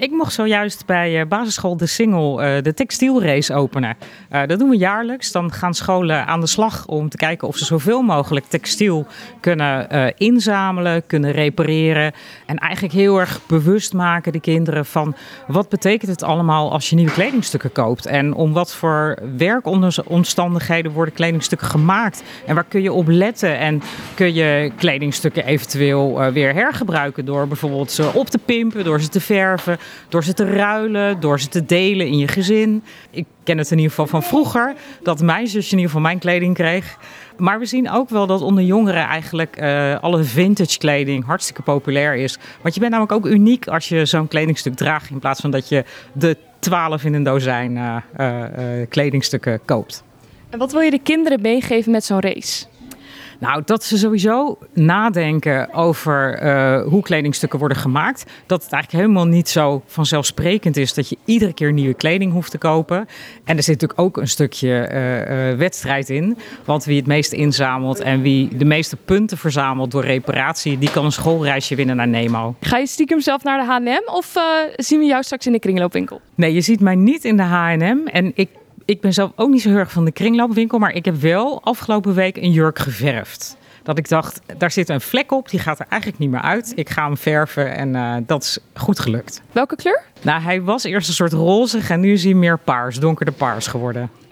Ik mocht zojuist bij uh, basisschool De Singel uh, de textielrace openen. Uh, dat doen we jaarlijks. Dan gaan scholen aan de slag om te kijken of ze zoveel mogelijk textiel kunnen inzamelen, kunnen repareren. En eigenlijk heel erg bewust maken de kinderen van wat betekent het allemaal als je nieuwe kledingstukken koopt. En om wat voor werkomstandigheden worden kledingstukken gemaakt. En waar kun je op letten en kun je kledingstukken eventueel weer hergebruiken door bijvoorbeeld ze op te pimpen, door ze te verven door ze te ruilen, door ze te delen in je gezin. Ik ken het in ieder geval van vroeger, dat mijn zusje in ieder geval mijn kleding kreeg. Maar we zien ook wel dat onder jongeren eigenlijk uh, alle vintage kleding hartstikke populair is. Want je bent namelijk ook uniek als je zo'n kledingstuk draagt in plaats van dat je de twaalf in een dozijn uh, kledingstukken koopt. En wat wil je de kinderen meegeven met zo'n race? Nou, dat ze sowieso nadenken over uh, hoe kledingstukken worden gemaakt. Dat het eigenlijk helemaal niet zo vanzelfsprekend is dat je iedere keer nieuwe kleding hoeft te kopen. En er zit natuurlijk ook een stukje uh, uh, wedstrijd in. Want wie het meest inzamelt en wie de meeste punten verzamelt door reparatie, die kan een schoolreisje winnen naar Nemo. Ga je stiekem zelf naar de H&M of zien we jou straks in de kringloopwinkel? Nee, je ziet mij niet in de H&M. En ik ik ben zelf ook niet zo heel erg van de kringloopwinkel, maar ik heb wel afgelopen week een jurk geverfd. Dat ik dacht, daar zit een vlek op, die gaat er eigenlijk niet meer uit. Ik ga hem verven en uh, dat is goed gelukt. Welke kleur? Nou, hij was eerst een soort roze en nu is hij meer paars, donkerder paars geworden.